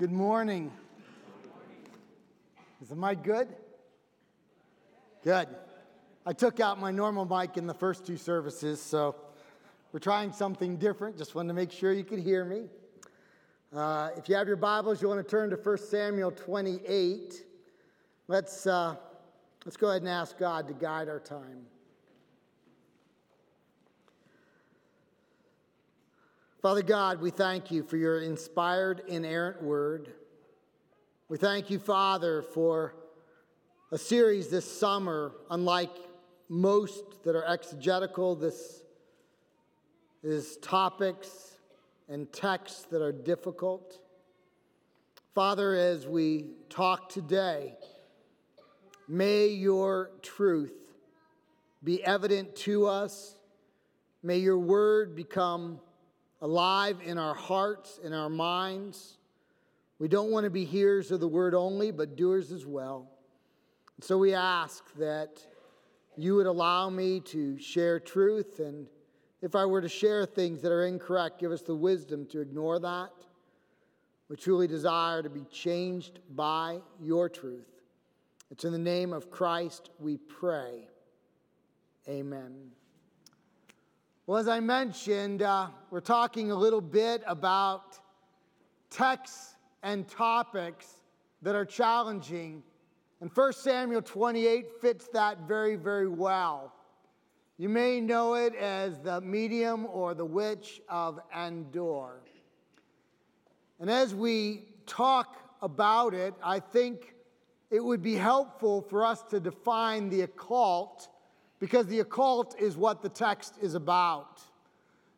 Good morning. Is the mic good? Good. I took out my normal mic in the first two services, so we're trying something different. Just wanted to make sure you could hear me. Uh, if you have your Bibles, you want to turn to 1 Samuel 28. Let's, uh, let's go ahead and ask God to guide our time. Father God, we thank you for your inspired, inerrant word. We thank you, Father, for a series this summer, unlike most that are exegetical. This is topics and texts that are difficult. Father, as we talk today, may your truth be evident to us. May your word become alive in our hearts, in our minds. We don't want to be hearers of the word only, but doers as well. So we ask that you would allow me to share truth, and if I were to share things that are incorrect, give us the wisdom to ignore that. We truly desire to be changed by your truth. It's in the name of Christ we pray. Amen. Well, as I mentioned, uh, we're talking a little bit about texts and topics that are challenging. And 1 Samuel 28 fits that very, very well. You may know it as the medium or the witch of Endor. And as we talk about it, I think it would be helpful for us to define the occult because the occult is what the text is about.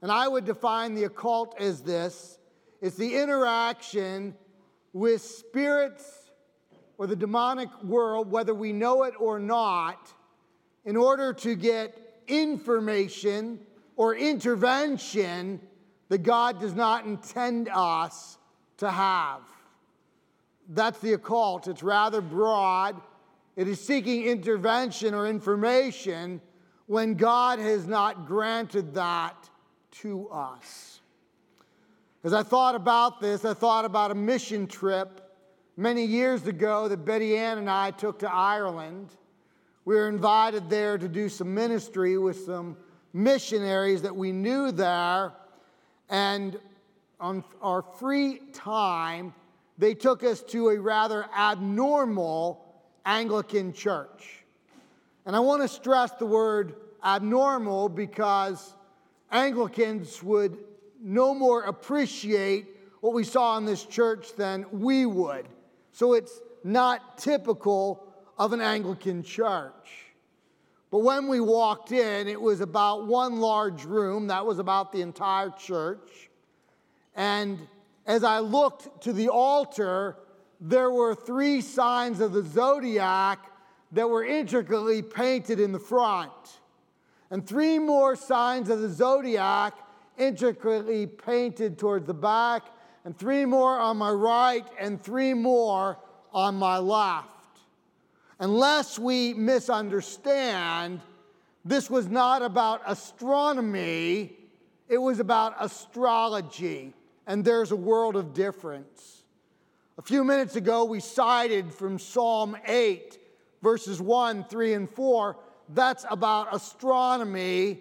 And I would define the occult as this it's the interaction with spirits or the demonic world, whether we know it or not, in order to get information or intervention that God does not intend us to have. That's the occult. It's rather broad. It is seeking intervention or information when God has not granted that to us. As I thought about this, I thought about a mission trip many years ago that Betty Ann and I took to Ireland. We were invited there to do some ministry with some missionaries that we knew there. And on our free time, they took us to a rather abnormal Anglican church. And I want to stress the word abnormal because Anglicans would no more appreciate what we saw in this church than we would. So it's not typical of an Anglican church. But when we walked in, it was about one large room, that was about the entire church. And as I looked to the altar, there were three signs of the zodiac that were intricately painted in the front, and three more signs of the zodiac intricately painted towards the back, and three more on my right, and three more on my left. Unless we misunderstand, this was not about astronomy, it was about astrology, and there's a world of difference. A few minutes ago, we cited from Psalm 8, verses 1, 3, and 4. That's about astronomy.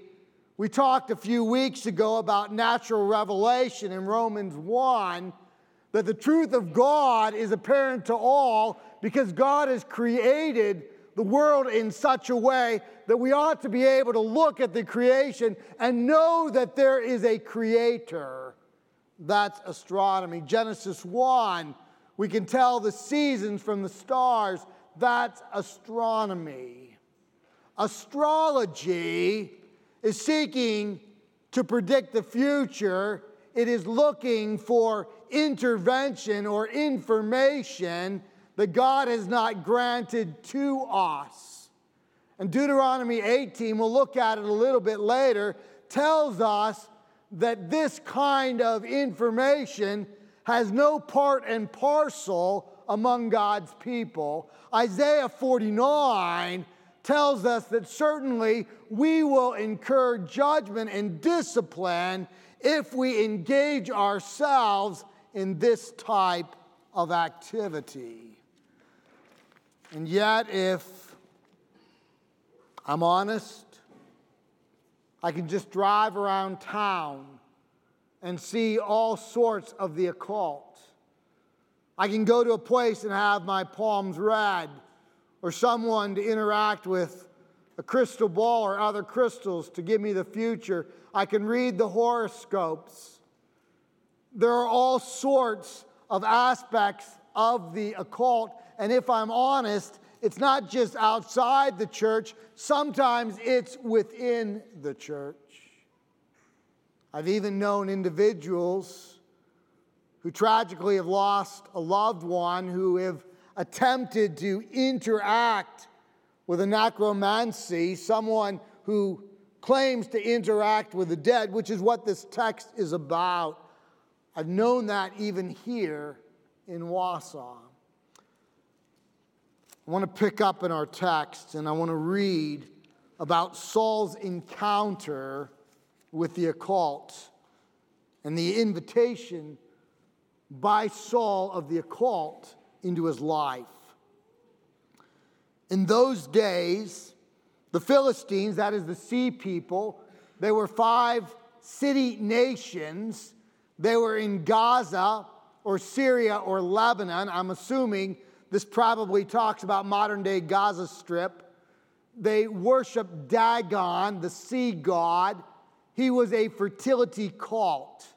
We talked a few weeks ago about natural revelation in Romans 1 that the truth of God is apparent to all because God has created the world in such a way that we ought to be able to look at the creation and know that there is a creator. That's astronomy. Genesis 1 we can tell the seasons from the stars. That's astronomy. Astrology is seeking to predict the future, it is looking for intervention or information that God has not granted to us. And Deuteronomy 18, we'll look at it a little bit later, tells us that this kind of information has no part and parcel among God's people. Isaiah 49 tells us that certainly we will incur judgment and discipline if we engage ourselves in this type of activity. And yet, if I'm honest, I can just drive around town and see all sorts of the occult. I can go to a place and have my palms read, or someone to interact with a crystal ball or other crystals to give me the future. I can read the horoscopes. There are all sorts of aspects of the occult. And if I'm honest, it's not just outside the church, sometimes it's within the church. I've even known individuals who tragically have lost a loved one who have attempted to interact with a necromancy, someone who claims to interact with the dead, which is what this text is about. I've known that even here in Wausau. I want to pick up in our text and I want to read about Saul's encounter with the occult and the invitation by Saul of the occult into his life. In those days, the Philistines, that is the sea people, they were five city nations. They were in Gaza or Syria or Lebanon. I'm assuming this probably talks about modern day Gaza Strip. They worshiped Dagon, the sea god. He was a fertility cult.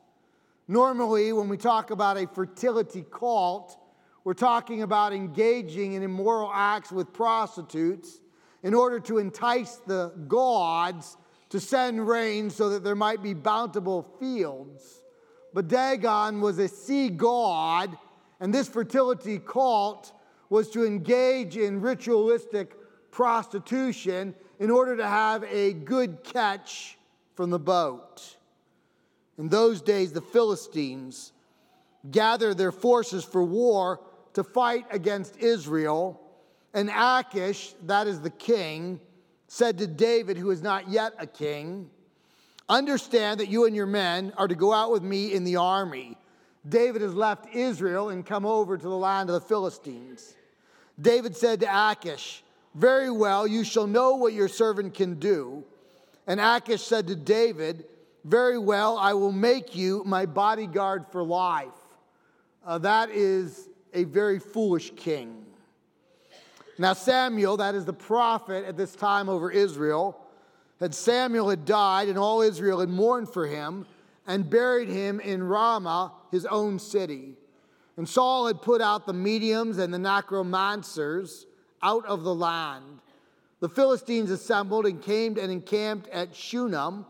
Normally, when we talk about a fertility cult, we're talking about engaging in immoral acts with prostitutes in order to entice the gods to send rain so that there might be bountiful fields. But Dagon was a sea god, and this fertility cult was to engage in ritualistic prostitution in order to have a good catch from the boat. In those days, the Philistines gathered their forces for war to fight against Israel. And Achish, that is the king, said to David, who is not yet a king, Understand that you and your men are to go out with me in the army. David has left Israel and come over to the land of the Philistines. David said to Achish, Very well, you shall know what your servant can do. And Achish said to David, Very well, I will make you my bodyguard for life. Uh, that is a very foolish king. Now, Samuel, that is the prophet at this time over Israel, had Samuel had died and all Israel had mourned for him and buried him in Ramah, his own city. And Saul had put out the mediums and the necromancers out of the land. The Philistines assembled and came and encamped at Shunem.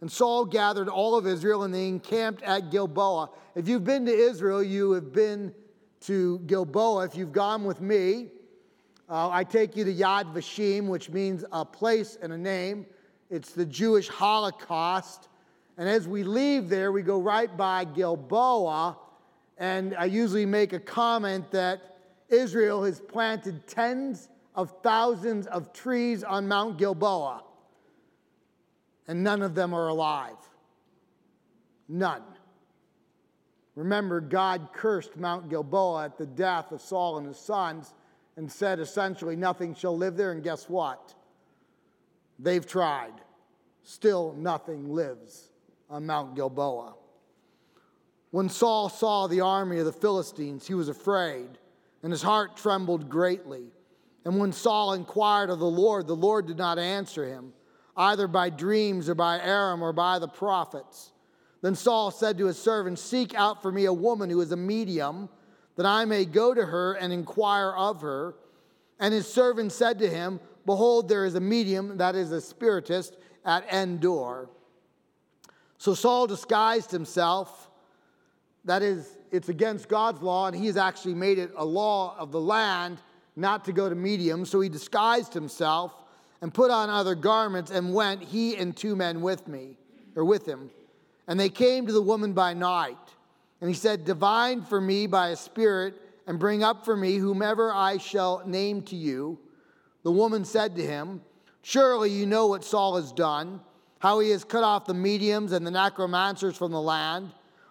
And Saul gathered all of Israel and they encamped at Gilboa. If you've been to Israel, you have been to Gilboa. If you've gone with me, uh, I take you to Yad Vashem, which means a place and a name. It's the Jewish Holocaust. And as we leave there, we go right by Gilboa. And I usually make a comment that Israel has planted tens of thousands of trees on Mount Gilboa, and none of them are alive. None. Remember, God cursed Mount Gilboa at the death of Saul and his sons and said essentially nothing shall live there. And guess what? They've tried. Still, nothing lives on Mount Gilboa. When Saul saw the army of the Philistines, he was afraid, and his heart trembled greatly. And when Saul inquired of the Lord, the Lord did not answer him, either by dreams or by Urim or by the prophets. Then Saul said to his servant, Seek out for me a woman who is a medium, that I may go to her and inquire of her. And his servant said to him, Behold, there is a medium, that is a spiritist, at Endor. So Saul disguised himself. That is, it's against God's law, and he has actually made it a law of the land not to go to mediums, so he disguised himself and put on other garments and went, he and two men with me, or with him. And they came to the woman by night. And he said, Divine for me by a spirit, and bring up for me whomever I shall name to you. The woman said to him, Surely you know what Saul has done, how he has cut off the mediums and the necromancers from the land.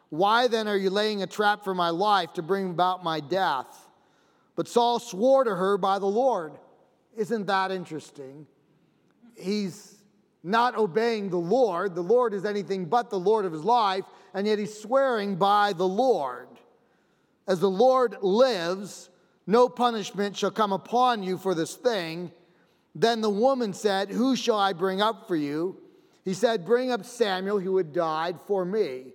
Why then are you laying a trap for my life to bring about my death? But Saul swore to her by the Lord. Isn't that interesting? He's not obeying the Lord. The Lord is anything but the Lord of his life, and yet he's swearing by the Lord. As the Lord lives, no punishment shall come upon you for this thing. Then the woman said, Who shall I bring up for you? He said, Bring up Samuel, who had died for me.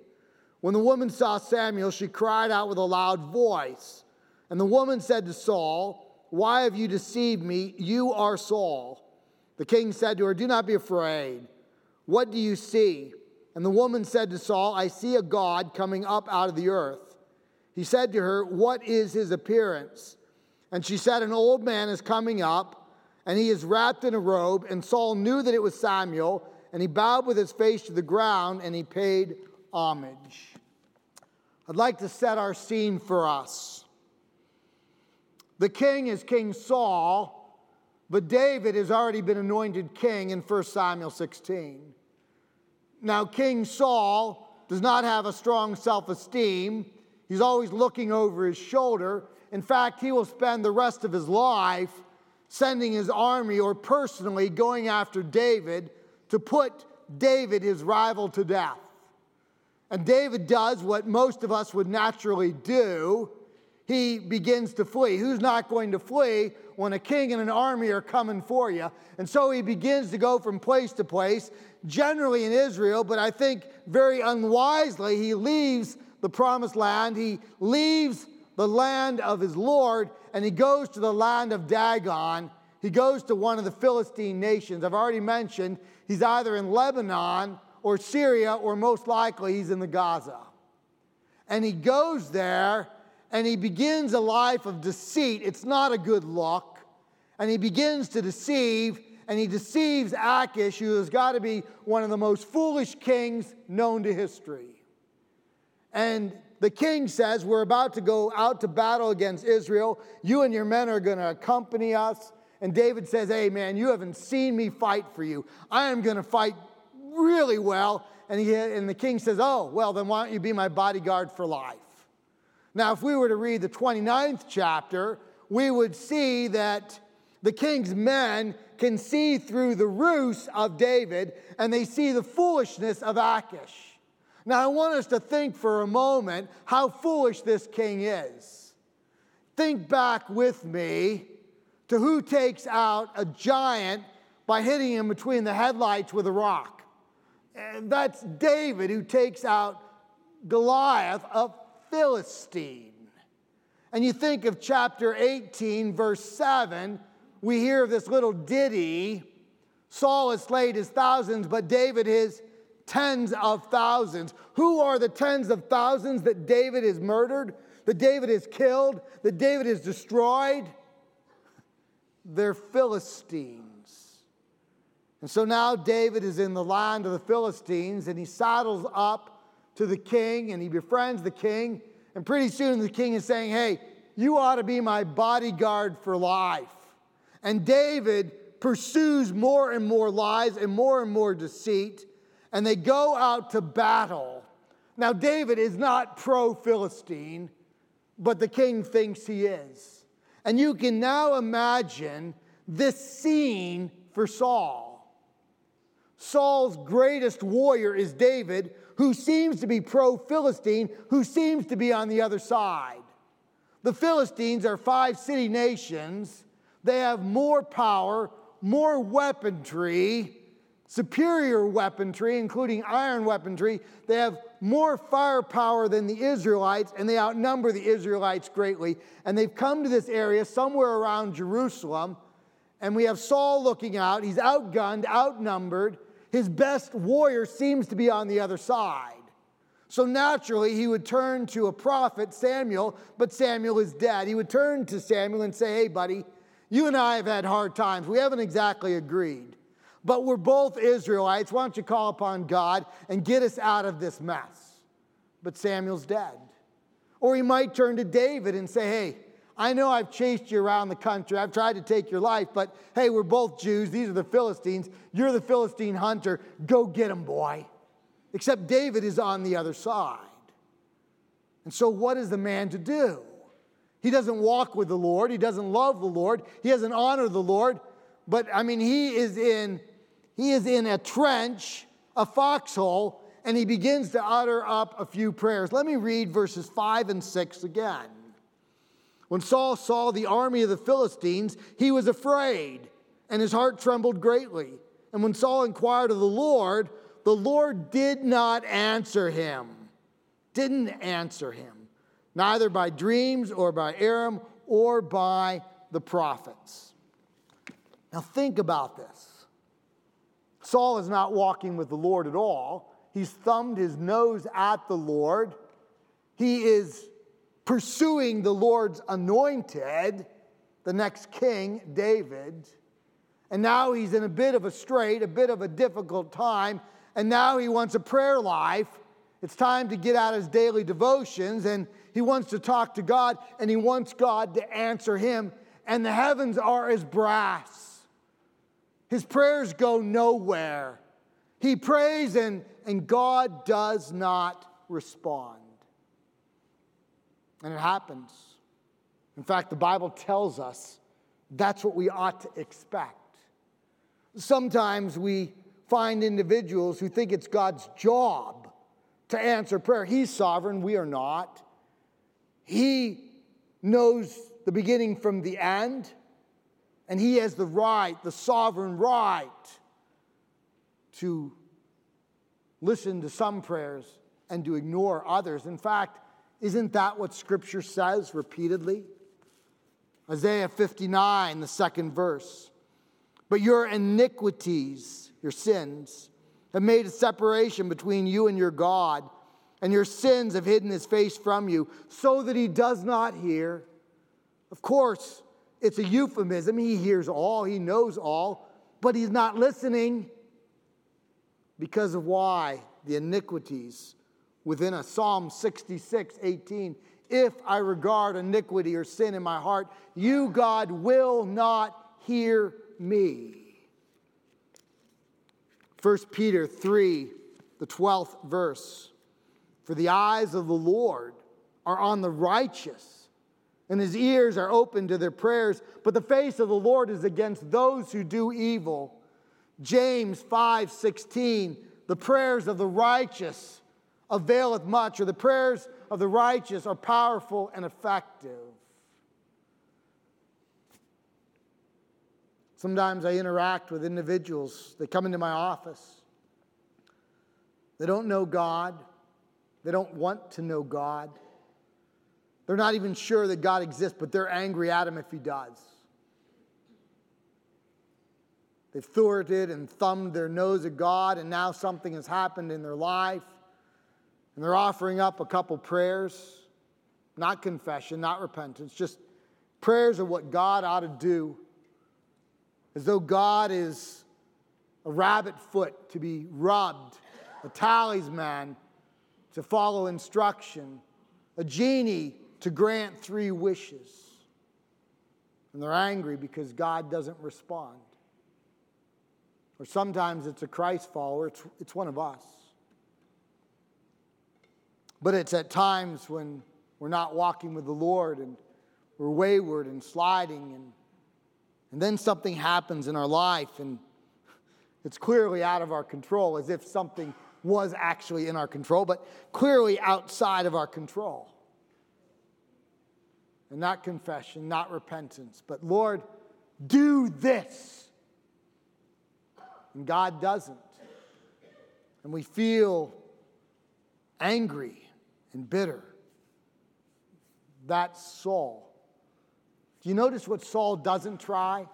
When the woman saw Samuel, she cried out with a loud voice. And the woman said to Saul, Why have you deceived me? You are Saul. The king said to her, Do not be afraid. What do you see? And the woman said to Saul, I see a God coming up out of the earth. He said to her, What is his appearance? And she said, An old man is coming up, and he is wrapped in a robe. And Saul knew that it was Samuel, and he bowed with his face to the ground, and he paid homage. I'd like to set our scene for us. The king is King Saul, but David has already been anointed king in 1 Samuel 16. Now, King Saul does not have a strong self esteem. He's always looking over his shoulder. In fact, he will spend the rest of his life sending his army or personally going after David to put David, his rival, to death. And David does what most of us would naturally do. He begins to flee. Who's not going to flee when a king and an army are coming for you? And so he begins to go from place to place, generally in Israel, but I think very unwisely, he leaves the promised land. He leaves the land of his Lord and he goes to the land of Dagon. He goes to one of the Philistine nations. I've already mentioned he's either in Lebanon or Syria, or most likely he's in the Gaza. And he goes there and he begins a life of deceit. It's not a good look. And he begins to deceive, and he deceives Achish, who has got to be one of the most foolish kings known to history. And the king says, We're about to go out to battle against Israel. You and your men are going to accompany us. And David says, Hey, man, you haven't seen me fight for you. I am going to fight really well. And, he, and the king says, Oh, well, then why don't you be my bodyguard for life? Now, if we were to read the 29th chapter, we would see that the king's men can see through the ruse of David and they see the foolishness of Achish. Now, I want us to think for a moment how foolish this king is. Think back with me to who takes out a giant by hitting him between the headlights with a rock. And that's David who takes out Goliath, a Philistine. And you think of chapter 18, verse 7, we hear of this little ditty Saul has slain his thousands, but David his tens of thousands. Who are the tens of thousands that David has murdered, that David has killed, that David has destroyed? They're Philistines. And so now David is in the land of the Philistines and he saddles up to the king and he befriends the king. And pretty soon the king is saying, Hey, you ought to be my bodyguard for life. And David pursues more and more lies and more and more deceit. And they go out to battle. Now, David is not pro Philistine, but the king thinks he is. And you can now imagine this scene for Saul. Saul's greatest warrior is David, who seems to be pro Philistine, who seems to be on the other side. The Philistines are five city nations. They have more power, more weaponry, superior weaponry, including iron weaponry. They have more firepower than the Israelites, and they outnumber the Israelites greatly. And they've come to this area somewhere around Jerusalem. And we have Saul looking out. He's outgunned, outnumbered his best warrior seems to be on the other side. So naturally, he would turn to a prophet, Samuel, but Samuel is dead. He would turn to Samuel and say, Hey, buddy, you and I have had hard times. We haven't exactly agreed, but we're both Israelites. Why don't you call upon God and get us out of this mess? But Samuel's dead. Or he might turn to David and say, Hey, I know I've chased you around the country. I've tried to take your life, but hey, we're both Jews. These are the Philistines. You're the Philistine hunter. Go get them, boy. Except David is on the other side. And so, what is the man to do? He doesn't walk with the Lord. He doesn't love the Lord. He doesn't honor the Lord. But I mean, he is in he is in a trench, a foxhole, and he begins to utter up a few prayers. Let me read verses 5 and 6 again. When Saul saw the army of the Philistines, he was afraid, and his heart trembled greatly. And when Saul inquired of the Lord, the Lord did not answer him. Didn't answer him, neither by dreams or by Urim or by the prophets. Now think about this. Saul is not walking with the Lord at all. He's thumbed his nose at the Lord. He is pursuing the Lord's anointed, the next king, David. And now he's in a bit of a strait, a bit of a difficult time. And now he wants a prayer life. It's time to get out his daily devotions. And he wants to talk to God and he wants God to answer him. And the heavens are as brass. His prayers go nowhere. He prays and, and God does not respond. And it happens. In fact, the Bible tells us that's what we ought to expect. Sometimes we find individuals who think it's God's job to answer prayer. He's sovereign, we are not. He knows the beginning from the end, and He has the right, the sovereign right, to listen to some prayers and to ignore others. In fact, isn't that what Scripture says repeatedly? Isaiah 59, the second verse. But your iniquities, your sins, have made a separation between you and your God, and your sins have hidden his face from you, so that he does not hear. Of course, it's a euphemism. He hears all, he knows all, but he's not listening because of why? The iniquities within us. Psalm 66, 18. If I regard iniquity or sin in my heart, you, God, will not hear me. 1 Peter 3, the 12th verse. For the eyes of the Lord are on the righteous, and his ears are open to their prayers, but the face of the Lord is against those who do evil. James 5, 16. The prayers of the righteous availeth much, or the prayers of the righteous are powerful and effective. Sometimes I interact with individuals, they come into my office. They don't know God, they don't want to know God. They're not even sure that God exists, but they're angry at him if he does. They've thwarted and thumbed their nose at God, and now something has happened in their life. And they're offering up a couple prayers, not confession, not repentance, just prayers of what God ought to do, as though God is a rabbit foot to be rubbed, a talisman to follow instruction, a genie to grant three wishes. And they're angry because God doesn't respond. Or sometimes it's a Christ follower, it's, it's one of us. But it's at times when we're not walking with the Lord and we're wayward and sliding, and, and then something happens in our life, and it's clearly out of our control, as if something was actually in our control, but clearly outside of our control. And not confession, not repentance, but Lord, do this. And God doesn't. And we feel angry and bitter. That's Saul. Do you notice what Saul doesn't try?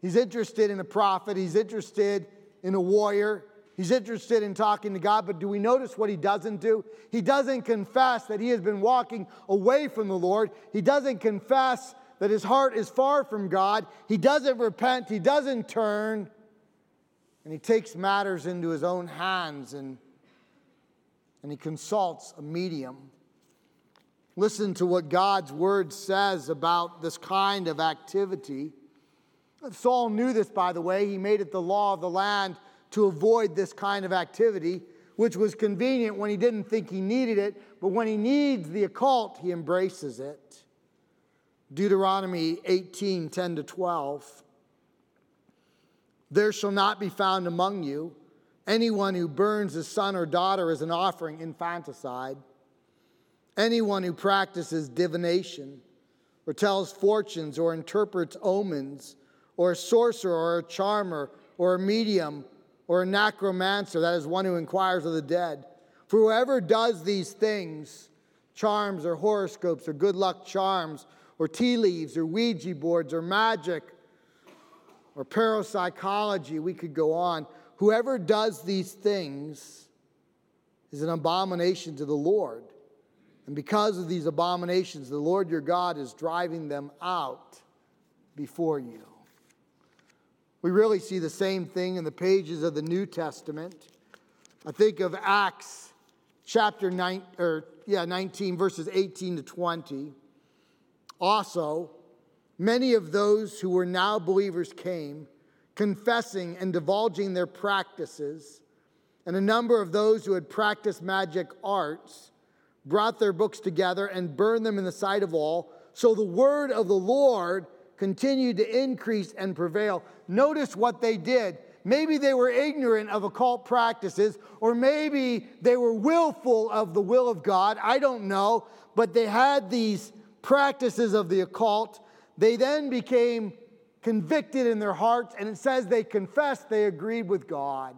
He's interested in a prophet, he's interested in a warrior, he's interested in talking to God, but do we notice what he doesn't do? He doesn't confess that he has been walking away from the Lord, he doesn't confess that his heart is far from God, he doesn't repent, he doesn't turn, and he takes matters into his own hands and and he consults a medium. Listen to what God's word says about this kind of activity. Saul knew this, by the way. He made it the law of the land to avoid this kind of activity. which was convenient when he didn't think he needed it, but when he needs the occult, he embraces it. Deuteronomy 18 10 to 12. There shall not be found among you anyone who burns his son or daughter as an offering, infanticide, anyone who practices divination, or tells fortunes, or interprets omens, or a sorcerer, or a charmer, or a medium, or a necromancer, that is one who inquires of the dead. For whoever does these things, charms or horoscopes or good luck charms, or tea leaves or Ouija boards or magic or parapsychology, we could go on. Whoever does these things is an abomination to the Lord. And because of these abominations, the Lord your God is driving them out before you. We really see the same thing in the pages of the New Testament. I think of Acts chapter 9 or yeah, 19 verses 18 to 20. Also, many of those who were now believers came, confessing and divulging their practices, and a number of those who had practiced magic arts brought their books together and burned them in the sight of all. So the word of the Lord continued to increase and prevail. Notice what they did. Maybe they were ignorant of occult practices, or maybe they were willful of the will of God. I don't know. But they had these practices of the occult. They then became convicted in their hearts, and it says they confessed they agreed with God.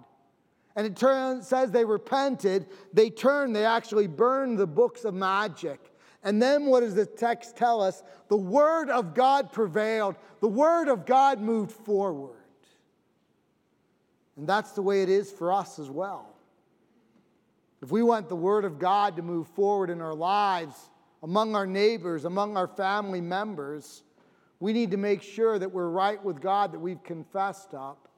And it turns, says they repented, they turned, they actually burned the books of magic. And then what does the text tell us? The word of God prevailed, the word of God moved forward. And that's the way it is for us as well. If we want the word of God to move forward in our lives, among our neighbors, among our family members, we need to make sure that we're right with God, that we've confessed up,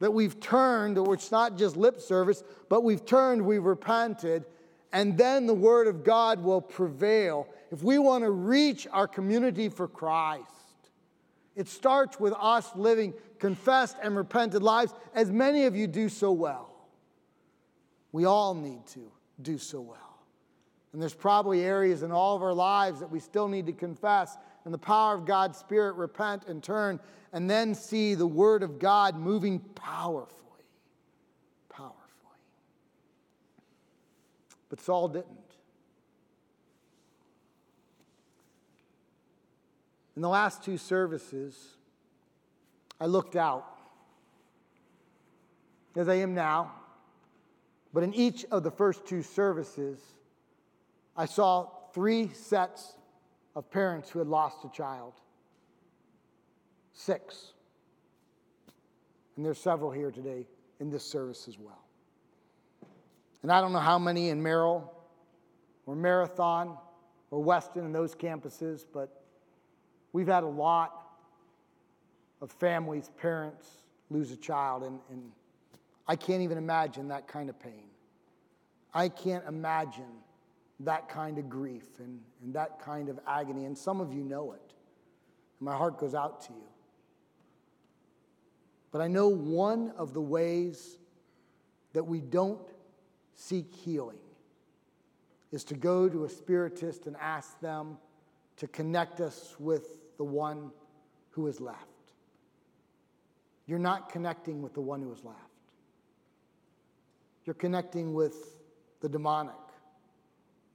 that we've turned, or it's not just lip service, but we've turned, we've repented, and then the Word of God will prevail. If we want to reach our community for Christ, it starts with us living confessed and repented lives, as many of you do so well. We all need to do so well. And there's probably areas in all of our lives that we still need to confess and the power of God's Spirit, repent and turn, and then see the Word of God moving powerfully. Powerfully. But Saul didn't. In the last two services, I looked out, as I am now, but in each of the first two services, I saw three sets of parents who had lost a child. Six. And there's several here today in this service as well. And I don't know how many in Merrill or Marathon or Weston and those campuses, but we've had a lot of families, parents lose a child, and, and I can't even imagine that kind of pain. I can't imagine that kind of grief and, and that kind of agony, and some of you know it. And my heart goes out to you. But I know one of the ways that we don't seek healing is to go to a spiritist and ask them to connect us with the one who is left. You're not connecting with the one who is left. You're connecting with the demonic,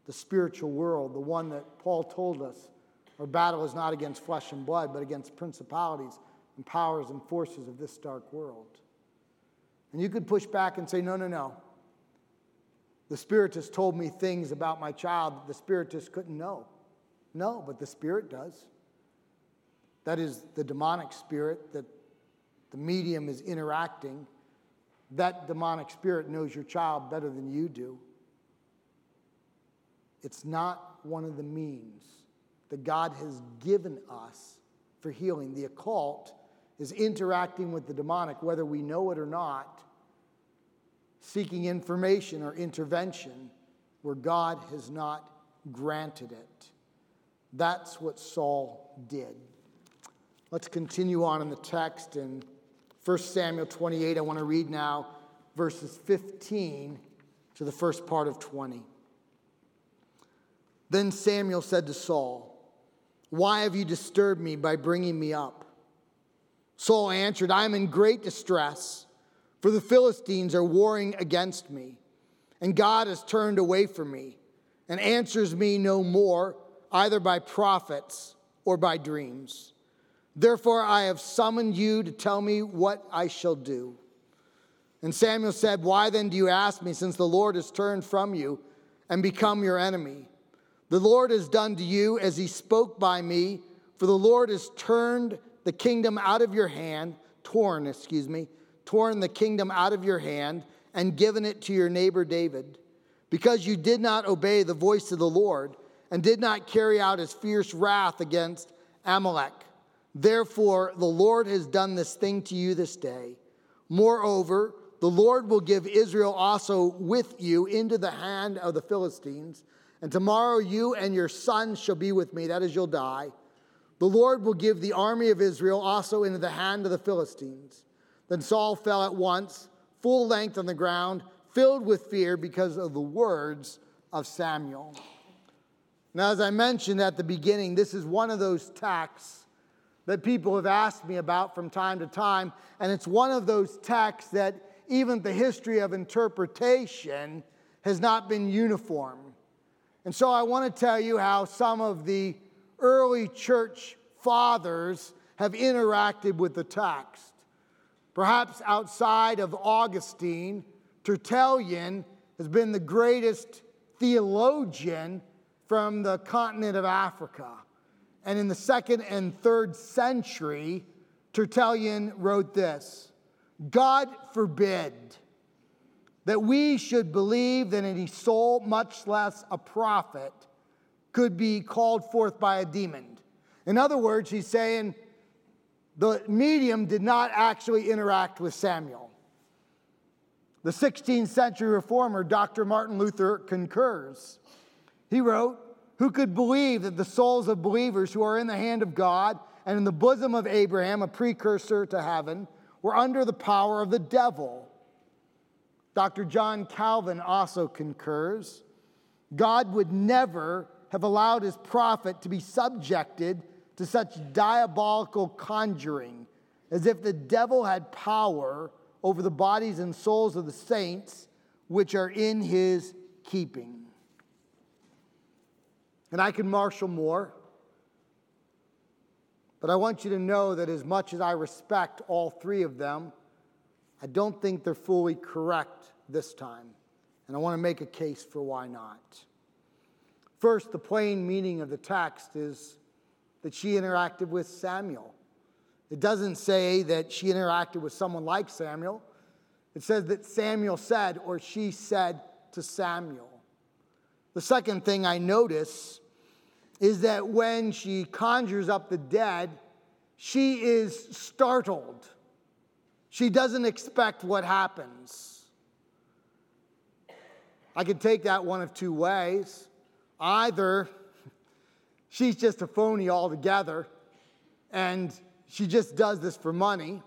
the spiritual world, the one that Paul told us our battle is not against flesh and blood, but against principalities and powers and forces of this dark world. And you could push back and say, no, no, no. The Spiritist told me things about my child that the Spiritist couldn't know. No, but the Spirit does. That is the demonic spirit that the medium is interacting. That demonic spirit knows your child better than you do. It's not one of the means that God has given us for healing. The occult is interacting with the demonic, whether we know it or not seeking information or intervention where God has not granted it. That's what Saul did. Let's continue on in the text in 1 Samuel 28. I want to read now verses 15 to the first part of 20. Then Samuel said to Saul, Why have you disturbed me by bringing me up? Saul answered, I am in great distress, for the Philistines are warring against me, and God has turned away from me and answers me no more, either by prophets or by dreams. Therefore, I have summoned you to tell me what I shall do. And Samuel said, Why then do you ask me, since the Lord has turned from you and become your enemy? The Lord has done to you as he spoke by me, for the Lord has turned the kingdom out of your hand, torn, excuse me, torn the kingdom out of your hand, and given it to your neighbor David. Because you did not obey the voice of the Lord and did not carry out his fierce wrath against Amalek. Therefore, the Lord has done this thing to you this day. Moreover, the Lord will give Israel also with you into the hand of the Philistines. And tomorrow you and your sons shall be with me, that is, you'll die. The Lord will give the army of Israel also into the hand of the Philistines. Then Saul fell at once, full length on the ground, filled with fear because of the words of Samuel. Now, as I mentioned at the beginning, this is one of those texts that people have asked me about from time to time, and it's one of those texts that even the history of interpretation has not been uniform. And so I want to tell you how some of the early church fathers have interacted with the text. Perhaps outside of Augustine, Tertullian has been the greatest theologian from the continent of Africa. And in the second and third century, Tertullian wrote this God forbid that we should believe that any soul, much less a prophet, could be called forth by a demon. In other words, he's saying the medium did not actually interact with Samuel. The 16th century reformer, Dr. Martin Luther, concurs. He wrote, Who could believe that the souls of believers who are in the hand of God and in the bosom of Abraham, a precursor to heaven, were under the power of the devil? Dr. John Calvin also concurs. God would never have allowed his prophet to be subjected to such diabolical conjuring as if the devil had power over the bodies and souls of the saints which are in his keeping. And I can marshal more, but I want you to know that as much as I respect all three of them, I don't think they're fully correct this time. And I want to make a case for why not. First, the plain meaning of the text is that she interacted with Samuel. It doesn't say that she interacted with someone like Samuel. It says that Samuel said, or she said to Samuel. The second thing I notice is that when she conjures up the dead, she is startled. She doesn't expect what happens. I could take that one of two ways. Either she's just a phony altogether and she just does this for money.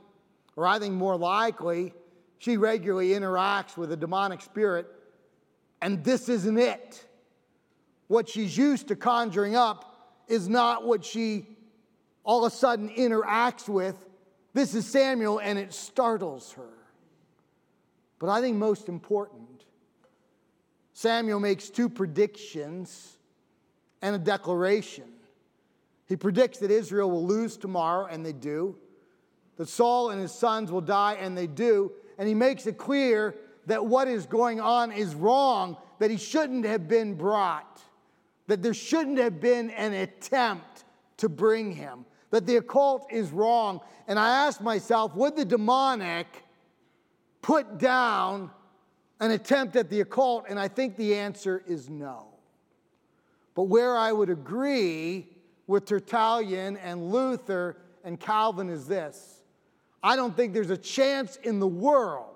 Or I think more likely, she regularly interacts with a demonic spirit and this isn't it. What she's used to conjuring up is not what she all of a sudden interacts with. This is Samuel and it startles her. But I think most important, Samuel makes two predictions and a declaration. He predicts that Israel will lose tomorrow, and they do. That Saul and his sons will die, and they do. And he makes it clear that what is going on is wrong, that he shouldn't have been brought, that there shouldn't have been an attempt to bring him, that the occult is wrong. And I ask myself, would the demonic put down an attempt at the occult? And I think the answer is no. But where I would agree with Tertullian and Luther and Calvin is this I don't think there's a chance in the world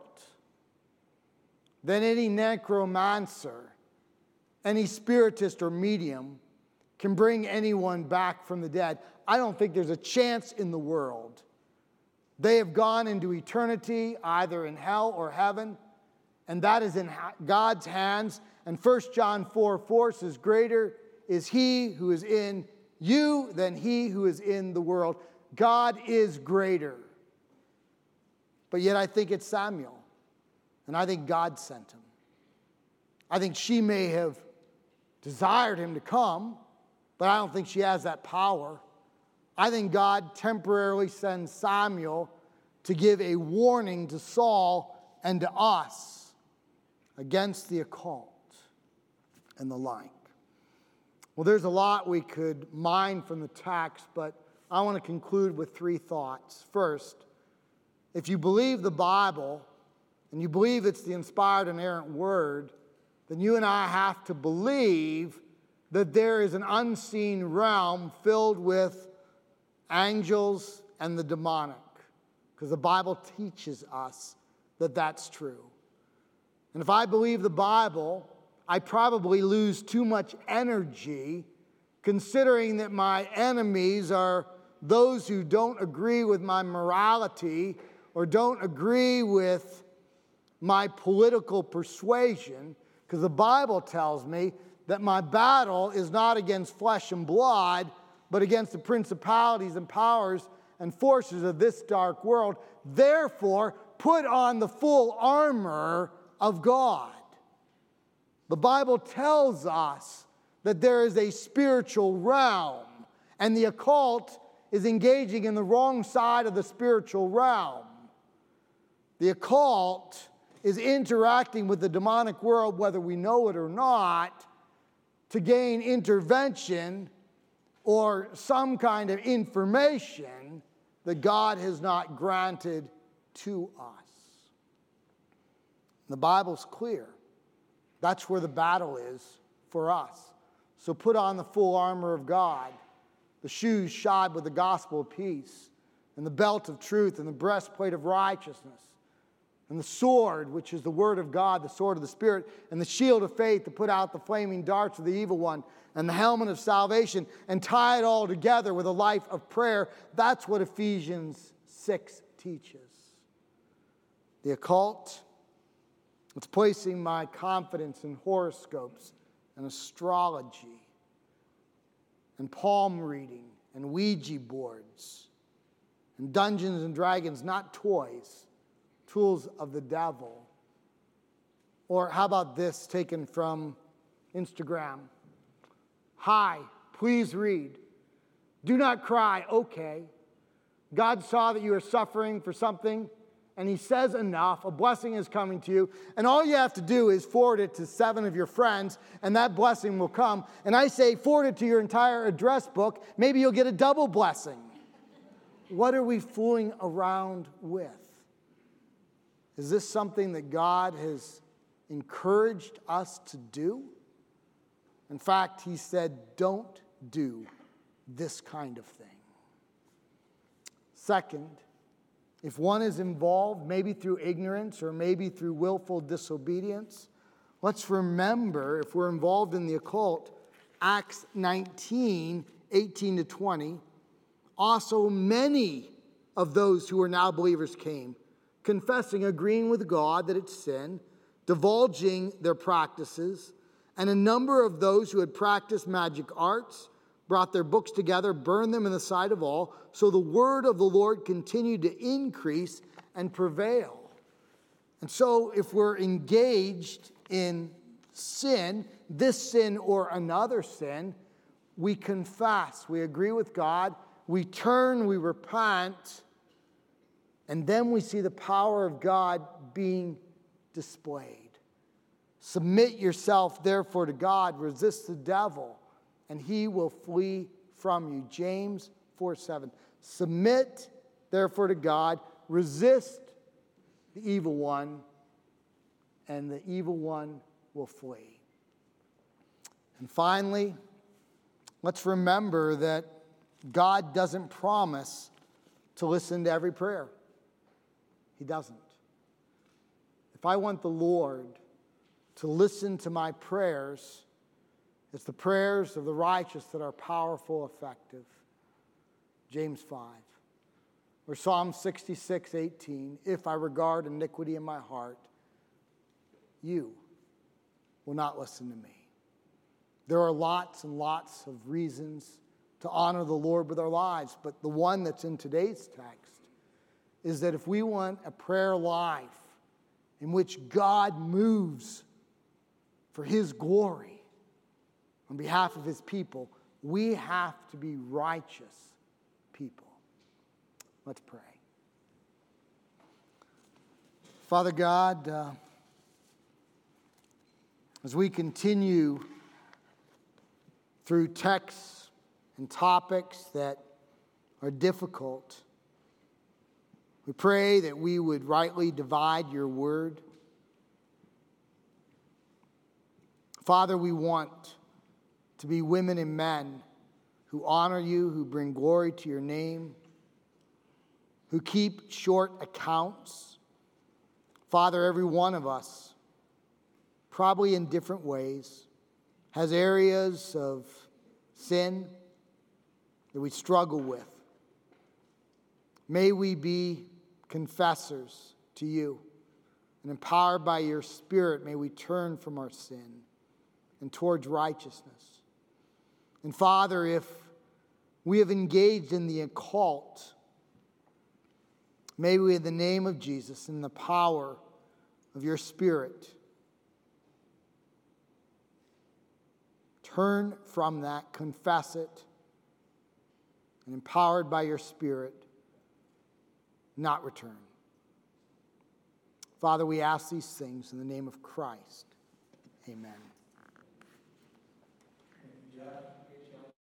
that any necromancer, any spiritist or medium can bring anyone back from the dead. I don't think there's a chance in the world. They have gone into eternity, either in hell or heaven, and that is in God's hands. And 1 John 4 4 says, Greater is he who is in you than he who is in the world. God is greater. But yet I think it's Samuel, and I think God sent him. I think she may have desired him to come, but I don't think she has that power. I think God temporarily sends Samuel to give a warning to Saul and to us against the occult and the like. Well, there's a lot we could mine from the text, but I want to conclude with three thoughts. First, if you believe the Bible and you believe it's the inspired and errant word, then you and I have to believe that there is an unseen realm filled with angels and the demonic, because the Bible teaches us that that's true. And if I believe the Bible, I probably lose too much energy considering that my enemies are those who don't agree with my morality or don't agree with my political persuasion, because the Bible tells me that my battle is not against flesh and blood, but against the principalities and powers and forces of this dark world. Therefore, put on the full armor of God. The Bible tells us that there is a spiritual realm, and the occult is engaging in the wrong side of the spiritual realm. The occult is interacting with the demonic world, whether we know it or not, to gain intervention or some kind of information that God has not granted to us. The Bible's clear. That's where the battle is for us. So put on the full armor of God, the shoes shod with the gospel of peace, and the belt of truth, and the breastplate of righteousness and the sword, which is the word of God, the sword of the Spirit, and the shield of faith to put out the flaming darts of the evil one, and the helmet of salvation, and tie it all together with a life of prayer. That's what Ephesians 6 teaches. The occult, it's placing my confidence in horoscopes and astrology and palm reading and Ouija boards and Dungeons and Dragons, not toys tools of the devil. Or how about this taken from Instagram? Hi, please read. Do not cry, okay. God saw that you are suffering for something, and He says enough. A blessing is coming to you. And all you have to do is forward it to seven of your friends, and that blessing will come. And I say, forward it to your entire address book. Maybe you'll get a double blessing. What are we fooling around with? Is this something that God has encouraged us to do? In fact, He said, don't do this kind of thing. Second, if one is involved, maybe through ignorance or maybe through willful disobedience, let's remember if we're involved in the occult, Acts 19 18 to 20. Also, many of those who are now believers came confessing, agreeing with God that it's sin, divulging their practices, and a number of those who had practiced magic arts brought their books together, burned them in the sight of all. So the word of the Lord continued to increase and prevail. And so, if we're engaged in sin, this sin or another sin, we confess, we agree with God, we turn, we repent, and then we see the power of God being displayed. Submit yourself, therefore, to God. Resist the devil, and he will flee from you. James 4 7. Submit, therefore, to God. Resist the evil one, and the evil one will flee. And finally, let's remember that God doesn't promise to listen to every prayer. He doesn't. If I want the Lord to listen to my prayers, it's the prayers of the righteous that are powerful, effective. James 5. Or Psalm 66, 18. If I regard iniquity in my heart, you will not listen to me. There are lots and lots of reasons to honor the Lord with our lives, but the one that's in today's text is that if we want a prayer life in which God moves for his glory on behalf of his people, we have to be righteous people. Let's pray. Father God, uh, as we continue through texts and topics that are difficult, we pray that we would rightly divide your word. Father, we want to be women and men who honor you, who bring glory to your name, who keep short accounts. Father, every one of us, probably in different ways, has areas of sin that we struggle with. May we be confessors to you. And empowered by your Spirit, may we turn from our sin and towards righteousness. And Father, if we have engaged in the occult, may we, in the name of Jesus, in the power of your Spirit, turn from that, confess it, and empowered by your Spirit, not return. Father, we ask these things in the name of Christ. Amen.